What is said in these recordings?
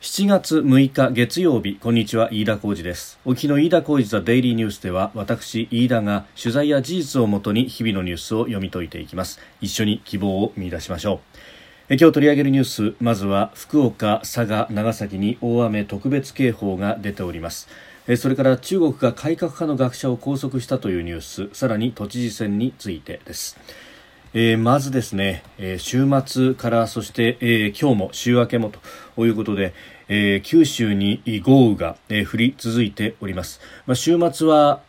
7月6日月曜日こんにちは飯田浩二です。沖の飯田浩二ザデイリーニュースでは私飯田が取材や事実をもとに日々のニュースを読み解いていきます。一緒に希望を見出しましょう。え今日取り上げるニュースまずは福岡佐賀長崎に大雨特別警報が出ております。それから中国が改革派の学者を拘束したというニュースさらに都知事選についてです。えー、まずですね、えー、週末からそして、えー、今日も週明けもということで、え九州に豪雨が、え降り続いております、まあ、週末は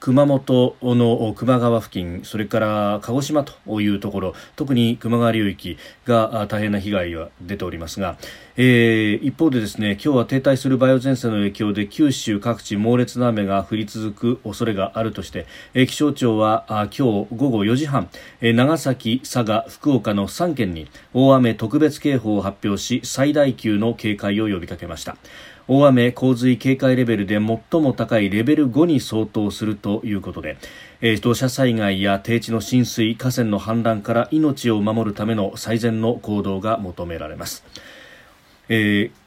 熊本の球磨川付近、それから鹿児島というところ、特に球磨川流域が大変な被害が出ておりますが、えー、一方でですね、今日は停滞する梅雨前線の影響で九州各地猛烈な雨が降り続く恐れがあるとして、えー、気象庁は今日午後4時半、えー、長崎、佐賀、福岡の3県に大雨特別警報を発表し、最大級の警戒を呼びかけました。大雨洪水警戒レベルで最も高いレベル5に相当するということで、えー、土砂災害や低地の浸水河川の氾濫から命を守るための最善の行動が求められます、えー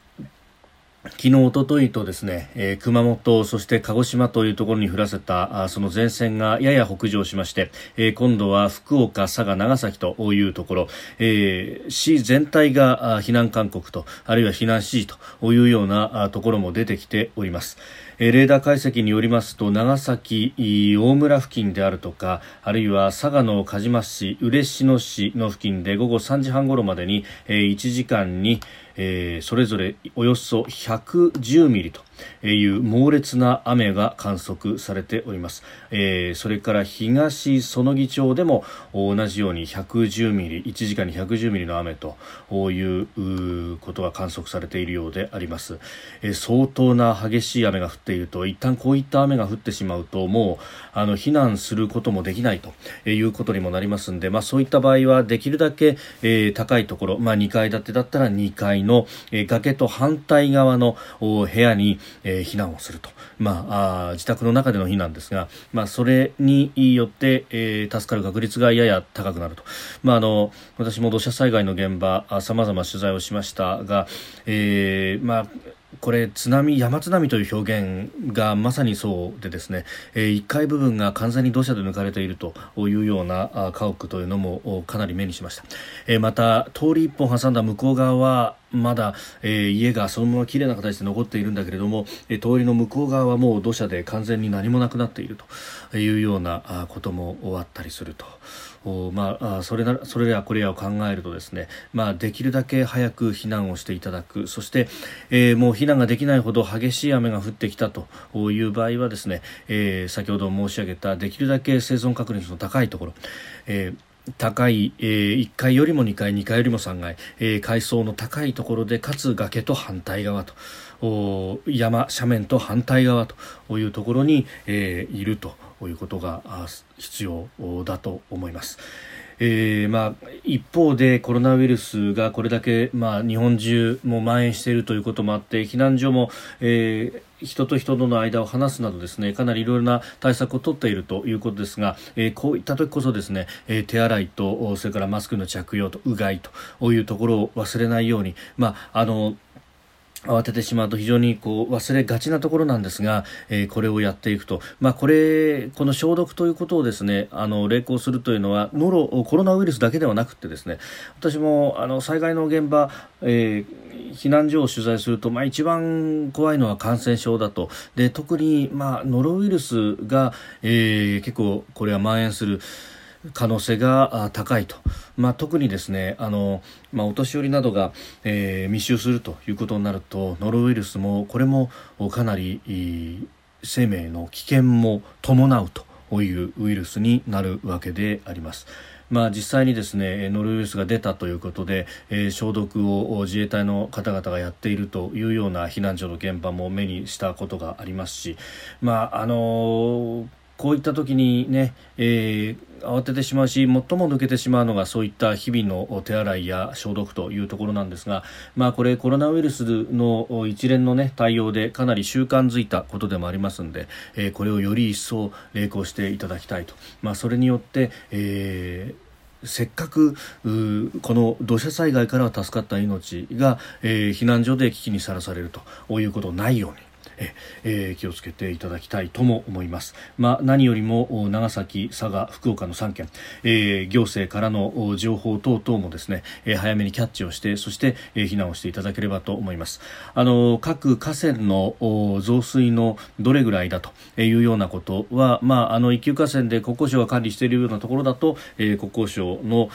昨日、おとといとですね、えー、熊本、そして鹿児島というところに降らせたあその前線がやや北上しまして、えー、今度は福岡、佐賀、長崎というところ、えー、市全体が避難勧告と、あるいは避難指示というようなところも出てきております。レーダー解析によりますと長崎大村付近であるとかあるいは佐賀の鹿島市嬉野市の付近で午後3時半ごろまでに1時間にえー、それぞれおよそ110ミリという猛烈な雨が観測されております、えー、それから東園木町でも同じように110ミリ1時間に110ミリの雨ということが観測されているようであります、えー、相当な激しい雨が降っていると一旦こういった雨が降ってしまうともうあの避難することもできないということにもなりますので、まあ、そういった場合はできるだけ、えー、高いところ、まあ、2階建てだったら2階の、え、崖と反対側の部屋に、え、避難をすると、まあ、自宅の中での避難ですが、まあ、それによって、え、助かる確率がやや高くなると、まあ、あの私も土砂災害の現場さまざま取材をしましたが、えまあこれ津波山津波という表現がまさにそうでですね、えー、1階部分が完全に土砂で抜かれているというような家屋というのもかなり目にしました、えー、また通り1本挟んだ向こう側はまだ、えー、家がそのまま綺麗な形で残っているんだけれども、えー、通りの向こう側はもう土砂で完全に何もなくなっているというようなこともあったりすると。まあ、それなそれやこれやを考えるとですね、まあ、できるだけ早く避難をしていただく。そして、えー、もう避難ができないほど激しい雨が降ってきたという場合はですね、えー、先ほど申し上げたできるだけ生存確率の高いところ、えー高い、えー、1階よりも2階、2階よりも3階、えー、階層の高いところで、かつ崖と反対側と、山、斜面と反対側というところに、えー、いると。いうことが必要だと思います。えーまあ、一方でコロナウイルスがこれだけ、まあ、日本中も蔓延しているということもあって避難所も、えー、人と人との間を離すなどですねかなりいろいろな対策を取っているということですが、えー、こういった時こそですね、えー、手洗いとそれからマスクの着用とうがいというところを忘れないように、まああの慌ててしまうと非常にこう忘れがちなところなんですが、えー、これをやっていくと、まあ、これこの消毒ということをですねあの励行するというのはノロコロナウイルスだけではなくてですね私もあの災害の現場、えー、避難所を取材すると、まあ、一番怖いのは感染症だとで特に、まあ、ノロウイルスが、えー、結構これは蔓延する。可能性が高いと、まあ、特にですねあの、まあ、お年寄りなどが、えー、密集するということになるとノロウイルスもこれもかなり生命の危険も伴うというウイルスになるわけであります。まあ、実際にですねノロウイルスが出たということで、えー、消毒を自衛隊の方々がやっているというような避難所の現場も目にしたことがありますし、まああのーこういった時にね、えー、慌ててしまうし最も抜けてしまうのがそういった日々の手洗いや消毒というところなんですが、まあ、これコロナウイルスの一連の、ね、対応でかなり習慣づいたことでもありますので、えー、これをより一層励行していただきたいと、まあ、それによって、えーせっかくこの土砂災害からは助かった命が、えー、避難所で危機にさらされるということないようにええー、気をつけていただきたいとも思います。まあ、何よりも長崎、佐賀、福岡の3県、えー、行政からの情報等々もですね、えー、早めにキャッチをしてそして、えー、避難をしていただければと思います。あの各河川の増水のどれぐらいだというようなことは、まあ、あの一級河川で国交省が管理しているようなところだと、えー、国交省の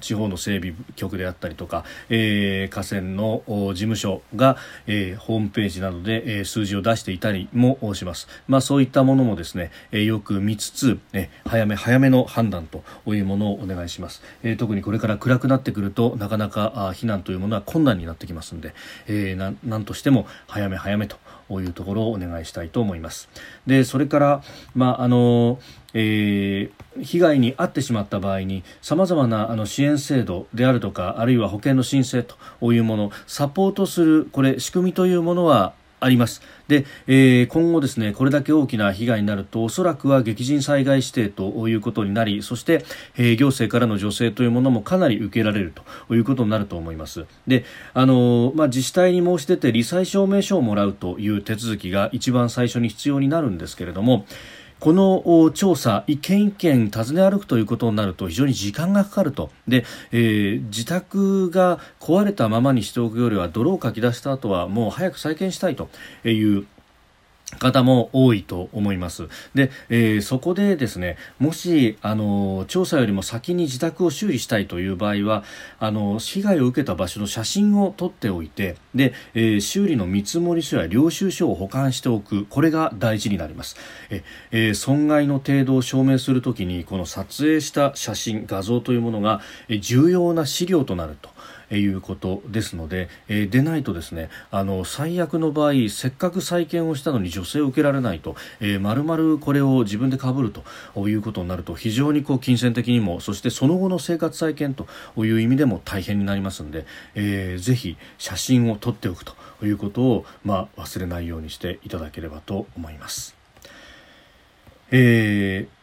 地方の整備局であったりとか、えー、河川の事務所が、えー、ホームページなどで、えー、数字を出していたりもします。まあ、そういったものもですね、えー、よく見つつ、えー、早め早めの判断というものをお願いします。えー、特にこれから暗くなってくるとなかなかあ避難というものは困難になってきますので、えー、ななんとしても早め早めというところをお願いしたいと思います。でそれから、まああのえー、被害に遭ってしまった場合にさまざまなあの支援制度であるとかあるいは保険の申請というものサポートするこれ仕組みというものはあります。で、えー、今後ですね、これだけ大きな被害になると、おそらくは激甚災害指定ということになり、そして、えー、行政からの助成というものもかなり受けられるということになると思います。で、あのー、まあ、自治体に申し出て、罹災証明書をもらうという手続きが一番最初に必要になるんですけれども、この調査、一軒一軒訪ね歩くということになると非常に時間がかかると。で、えー、自宅が壊れたままにしておくよりは泥をかき出した後はもう早く再建したいという方も多いと思います。で、えー、そこでですね、もし、あの、調査よりも先に自宅を修理したいという場合は、あの、被害を受けた場所の写真を撮っておいて、で、えー、修理の見積書や領収書を保管しておく、これが大事になります。え、えー、損害の程度を証明するときに、この撮影した写真、画像というものが、え重要な資料となると。いうことですので、えー、でないとですねあの最悪の場合せっかく再建をしたのに助成を受けられないと、えー、丸々これを自分でかぶるということになると非常にこう金銭的にもそしてその後の生活再建という意味でも大変になりますので、えー、ぜひ写真を撮っておくということを、まあ、忘れないようにしていただければと思います。えー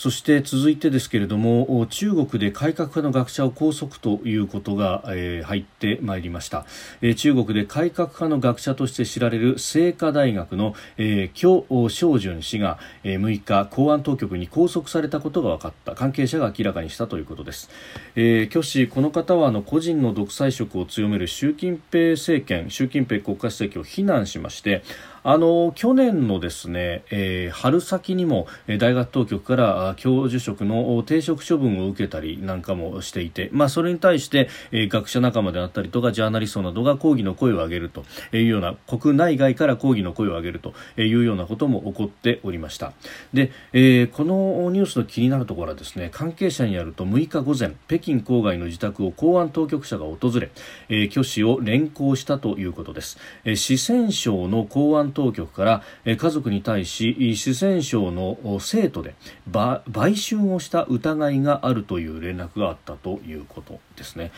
そして続いてですけれども中国で改革派の学者を拘束ということが、えー、入ってまいりました、えー、中国で改革派の学者として知られる清華大学の、えー、許昌順氏が、えー、6日公安当局に拘束されたことが分かった。関係者が明らかにしたということです、えー、許氏この方はあの個人の独裁色を強める習近平政権習近平国家主席を非難しましてあの去年のですね、えー、春先にも大学当局から教授職の停職処分を受けたりなんかもしていて、まあ、それに対して、えー、学者仲間であったりとかジャーナリストなどが抗議の声を上げるというような国内外から抗議の声を上げるというようなことも起こっておりました。で、えー、このニュースの気になるところはですね関係者によると6日午前北京郊外の自宅を公安当局者が訪れ、えー、挙手を連行したということです、えー、四川省の公安当局から家族に対し四川省の生徒で売春をした疑いがあるという連絡があったということですね。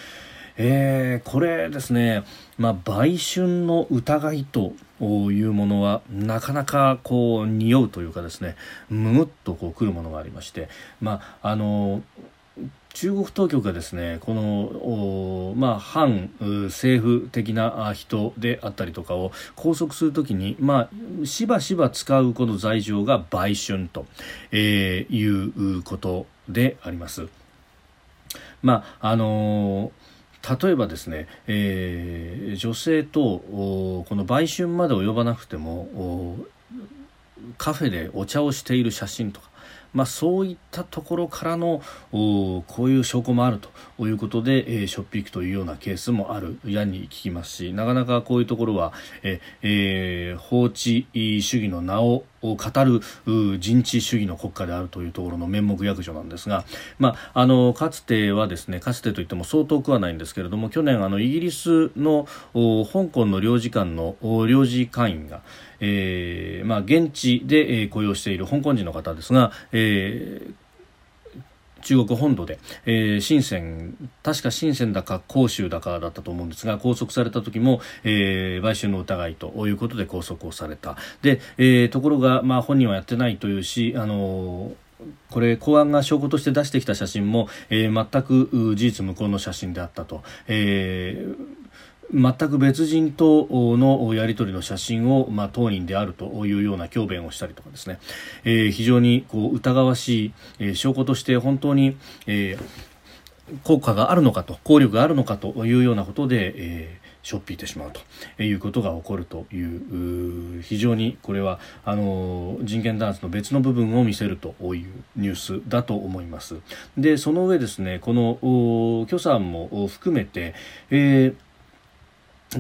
えー、これですね、まあ、売春の疑いというものはなかなかこう匂うというかですねむむっとこうくるものがありまして、まあ、あの中国当局がですねこの、まあ、反政府的な人であったりとかを拘束するときに、まあ、しばしば使うこの罪状が売春と、えー、いうことであります。まああのー例えばですね、えー、女性とこの売春まで及ばなくてもカフェでお茶をしている写真とかまあ、そういったところからのこういう証拠もあるということで、えー、しょっぴくというようなケースもある。やに聞きますしなかなかこういうところは、ええー、法治主義の名をを語る人治主義の国家であるというところの面目躍如なんですが、まあ、あのかつてはですねかつてといってもそう遠くはないんですけれども去年あのイギリスの香港の領事館の領事会員が、えーまあ、現地で、え、雇用している香港人の方ですが、えー中国本土で、えー、深セン確か深センだか広州だかだったと思うんですが拘束された時も、えー、買収の疑いということで拘束をされた。で、えー、ところが、まあ、本人はやってないというし、あのこれ公安が証拠として出してきた写真も、えー、全く事実無根の写真であったと、えー全く別人とのやり取りの写真を、まあ、当人であるというような強弁をしたりとかですね、えー、非常にこう疑わしい、えー、証拠として本当に、えー、効果があるのかと効力があるのかというようなことで、えーしょっぴいてしまうということが起こるという非常にこれはあの人権弾圧の別の部分を見せるというニュースだと思います。でその上ですねこの許さんも含めて、えー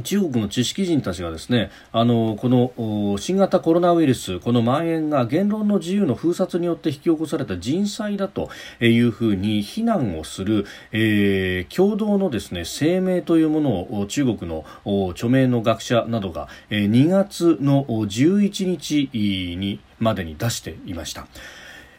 中国の知識人たちがですねあのこの新型コロナウイルスこの蔓延が言論の自由の封殺によって引き起こされた人災だというふうに非難をする、えー、共同のですね声明というものを中国の著名の学者などが2月の11日にまでに出していました。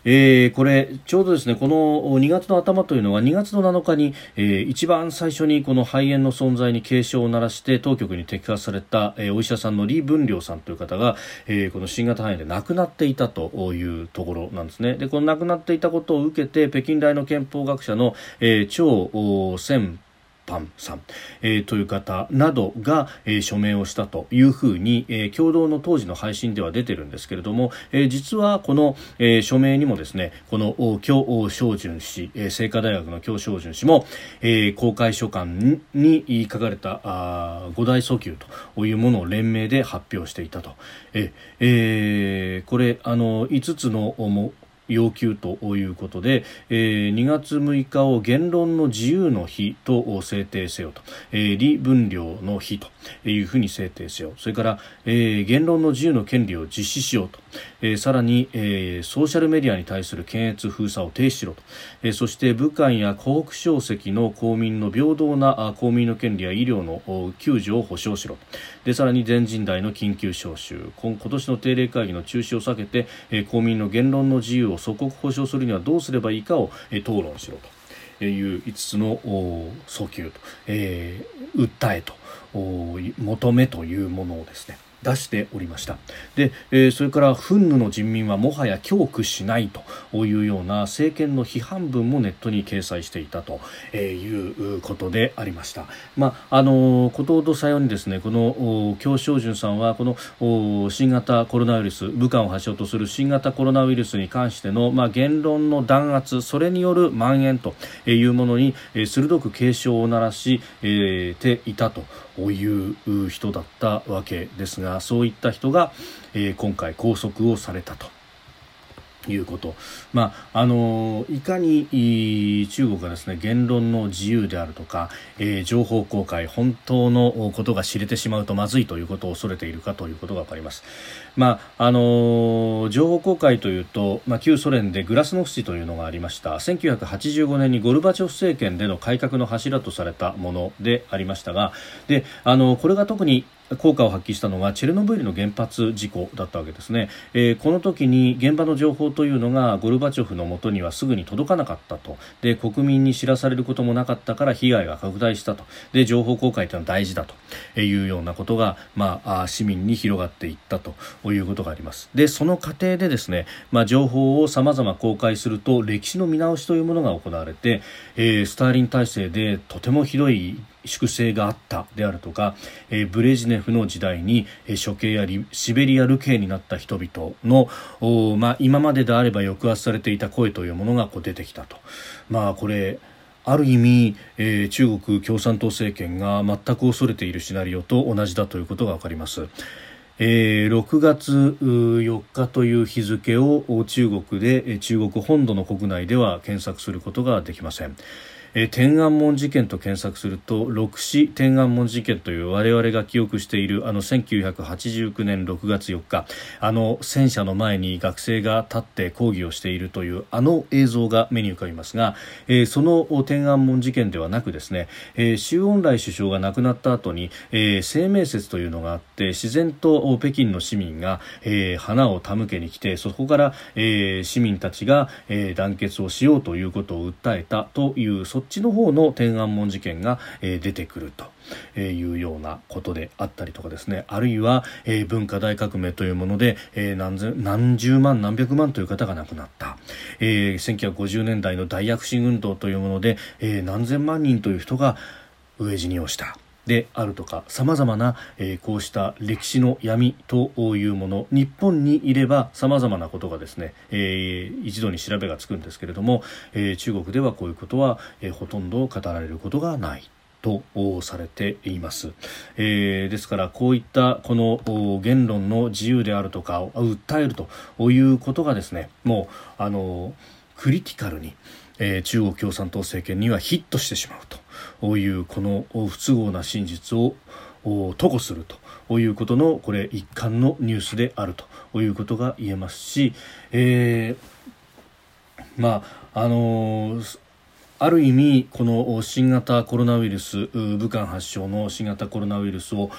えー、これ、ちょうどですね、この2月の頭というのは2月の7日に、えー、一番最初にこの肺炎の存在に警鐘を鳴らして当局に摘発された、えー、お医者さんの李文亮さんという方が、えー、この新型肺炎で亡くなっていたというところなんですね。で、この亡くなっていたことを受けて、北京大の憲法学者の、えー、張千パンさん、えー、という方などが、えー、署名をしたというふうに、えー、共同の当時の配信では出てるんですけれども、えー、実はこの、えー、署名にもですねこの京正淳氏、えー、清華大学の京正淳氏も、えー、公開書簡に書かれたあ五大訴求というものを連名で発表していたと、ええー、これあの5つのも要求ということで、えー、2月6日を言論の自由の日と制定せよと、えー、李分量の日というふうに制定せよ。それから、えー、言論の自由の権利を実施しようと、えー、さらに、えー、ソーシャルメディアに対する検閲封鎖を停止しろと、えー、そして武漢や湖北省籍の公民の平等な公民の権利や医療の救助を保障しろと。でさらに全人代の緊急招集。今年の定例会議の中止を避けて、えー、公民の言論の自由を祖国保障するにはどうすればいいかを、えー、討論しろという5つの訴求と、えー、訴えと求めというものをですね出しておりましたで、えー、それから憤怒の人民はもはや恐怖しないというような政権の批判文もネットに掲載していたということでありました。まあ、あのことほどさようにですねこの京正淳さんはこの新型コロナウイルス武漢を発祥とする新型コロナウイルスに関しての、まあ、言論の弾圧それによる蔓延というものに鋭く警鐘を鳴らしていたという人だったわけですがそういった人が、えー、今回拘束をされたと。いうこと、まあ、あのいかに中国がですね言論の自由であるとか、えー、情報公開本当のことが知れてしまうとまずいということを恐れているかということが分かります。まああの情報公開というと、まあ、旧ソ連でグラスノフチというのがありました1985年にゴルバチョフ政権での改革の柱とされたものでありましたがであのこれが特に効果を発揮したのがチェルノブイリの原発事故だったわけですね、えー、この時に現場の情報というのがゴルバチョフのもとにはすぐに届かなかったと。で国民に知らされることもなかったから被害が拡大したと。で情報公開というのは大事だと。いうようなことが、まあ、市民に広がっていったと。いうことがあります。でその過程でですね、まあ、情報をさまざま公開すると歴史の見直しというものが行われて、えー、スターリン体制でとてもひどい粛清があったであるとか、えー、ブレジネフの時代に、えー、処刑やシベリア流刑になった人々の、まあ、今までであれば抑圧されていた声というものがこう出てきたと。まあこれある意味、えー、中国共産党政権が全く恐れているシナリオと同じだということが分かります。えー、6月4日という日付を中国で中国本土の国内では検索することができません。えー、天安門事件と検索すると六四天安門事件という我々が記憶しているあの1989年6月4日あの戦車の前に学生が立って抗議をしているというあの映像が目に浮かびますが、えー、その天安門事件ではなくですね、えー、周恩来首相が亡くなった後に、えー、生命節というのがあって自然と北京の市民が、えー、花を手向けに来てそこから、えー、市民たちが、えー、団結をしようということを訴えたという外っちの方の天安門事件が、えー、出てくると。えいうようなことであったりとかですねあるいは、えー、文化大革命というもので、えー、何千何十万何百万という方が亡くなった、えー、1950年代の大躍進運動というもので、えー、何千万人という人が飢え死にをしたであるとかさまざまな、えー、こうした歴史の闇というもの日本にいればさまざまなことがですね、えー、一度に調べがつくんですけれども、えー、中国ではこういうことは、えー、ほとんど語られることがない。とされています、えー、ですからこういったこの言論の自由であるとか訴えるということがですねもうあのクリティカルに、えー、中国共産党政権にはヒットしてしまうというこの不都合な真実を吐露するということのこれ一環のニュースであるということが言えますし、えー、まああのーある意味この新型コロナウイルス武漢発症の新型コロナウイルスを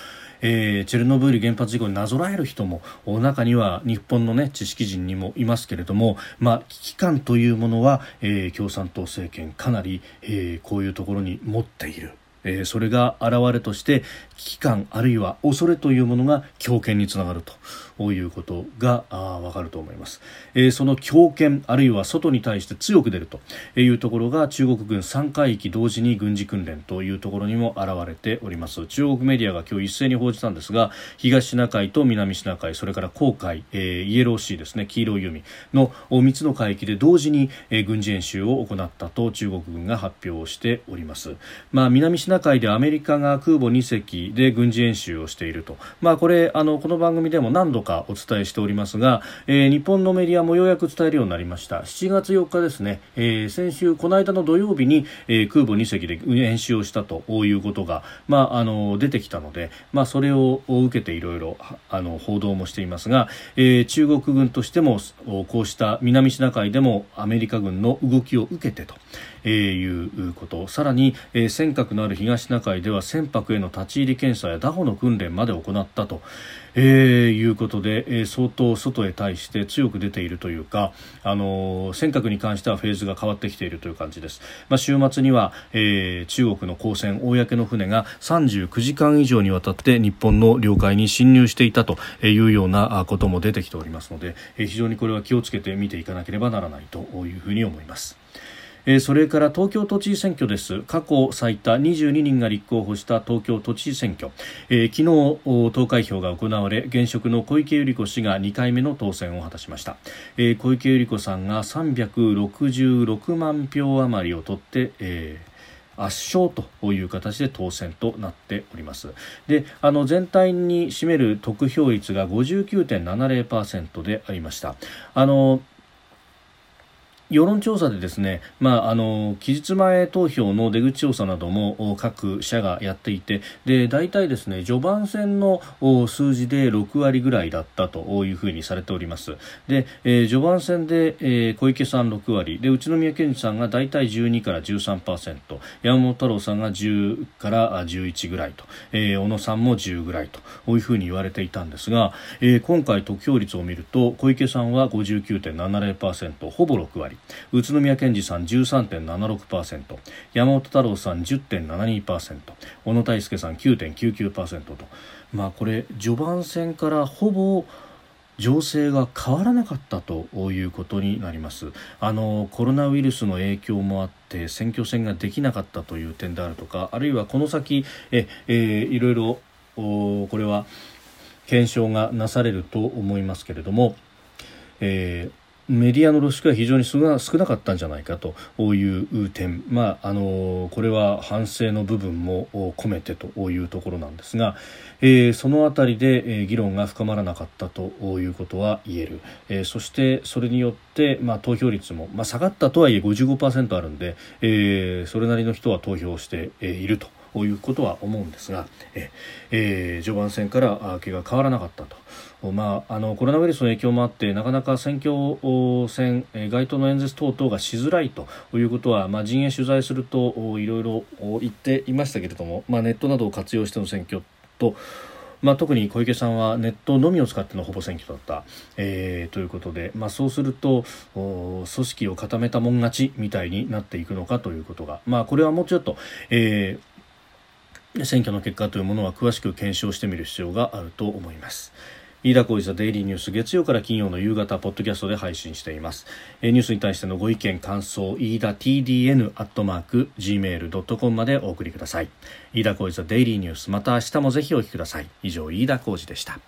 えー、チェルノブイリ原発事故になぞらえる人も中には日本の、ね、知識人にもいますけれども、まあ、危機感というものは、えー、共産党政権かなり、えー、こういうところに持っている。えー、それが現れとして危機感あるいは恐れというものが強権につながるということがわかると思います、えー、その強権あるいは外に対して強く出るというところが中国軍3海域同時に軍事訓練というところにも現れております。中国メディアが今日一斉に報じたんですが東シナ海と南シナ海それから黄海、えー、イエローシーですね黄色い海の3つの海域で同時に、えー、軍事演習を行ったと中国軍が発表しております、まあ、南シナ海でアメリカが空母2隻で軍事演習をしていると、まあ、これあのこの番組でも何度かお伝えしておりますが、えー、日本のメディアもようやく伝えるようになりました。7月4日ですね、えー、先週この間の土曜日に、えー、空母2隻で演習をしたということが、まあ、あの出てきたので、まあ、それを受けていろいろ報道もしていますが、えー、中国軍としてもこうした南シナ海でもアメリカ軍の動きを受けてと、え、いうことさらに、え、尖閣のある東シナ海では船舶への立ち入り検査や拿捕の訓練まで行ったと、え、いうことで、え、相当外へ対して強く出ているというか、あの、尖閣に関してはフェーズが変わってきているという感じです、まあ、週末には、え、中国の公船公の船が39時間以上にわたって日本の領海に侵入していたというようなことも出てきておりますので、非常にこれは気をつけて見ていかなければならないというふうに思います。えー、それから東京都知事選挙です。過去最多22人が立候補した東京都知事選挙、えー、昨日投開票が行われ現職の小池百合子氏が2回目の当選を果たしました、えー、小池百合子さんが366万票余りを取って、えー圧勝という形で当選となっております。であの全体に占める得票率が59.70%でありました。あの世論調査でですね、まあ、あの期日前投票の出口調査なども各社がやっていてで大体ですね序盤戦の数字で6割ぐらいだったというふうにされております。で、えー、序盤戦で、えー、小池さん6割。で宇都宮健児さんが大体12から13%山本太郎さんが10から11ぐらいと、えー、小野さんも10ぐらいとこういうふうに言われていたんですが、えー、今回得票率を見ると小池さんは59.70%ほぼ6割。宇都宮健児さん13.76%山本太郎さん10.72%小野泰輔さん9.99%と。まあこれ序盤戦からほぼ情勢が変わらなかったということになります。あのコロナウイルスの影響もあって選挙戦ができなかったという点であるとかあるいはこの先え、えー、いろいろこれは検証がなされると思いますけれども、えーメディアの露出が非常に少なかったんじゃないかという点、まあ、あのこれは反省の部分も込めてというところなんですが、えー、そのあたりで、えー、議論が深まらなかったということは言える、えー、そしてそれによって、まあ、投票率も、まあ、下がったとはいえ55%あるんで、えー、それなりの人は投票していると。いうことは思うんですが、ええー、序盤戦から気が変わらなかったと。まあ、あのコロナウイルスの影響もあってなかなか選挙戦、街頭の演説等々がしづらいということは、まあ、陣営取材するといろいろ言っていましたけれども、まあ、ネットなどを活用しての選挙とまあ、特に小池さんはネットのみを使ってのほぼ選挙だった、えー、ということで、まあ、そうすると組織を固めたもん勝ちみたいになっていくのかということが、まあ、これはもうちょっと、えー、選挙の結果というものは詳しく検証してみる必要があると思います。飯田浩司ザデイリーニュース月曜から金曜の夕方ポッドキャストで配信しています、え、ニュースに対してのご意見感想飯田 TDN アットマーク gmail.com までお送りください。飯田浩司ザデイリーニュースまた明日もぜひお聞きください。以上飯田浩司でした。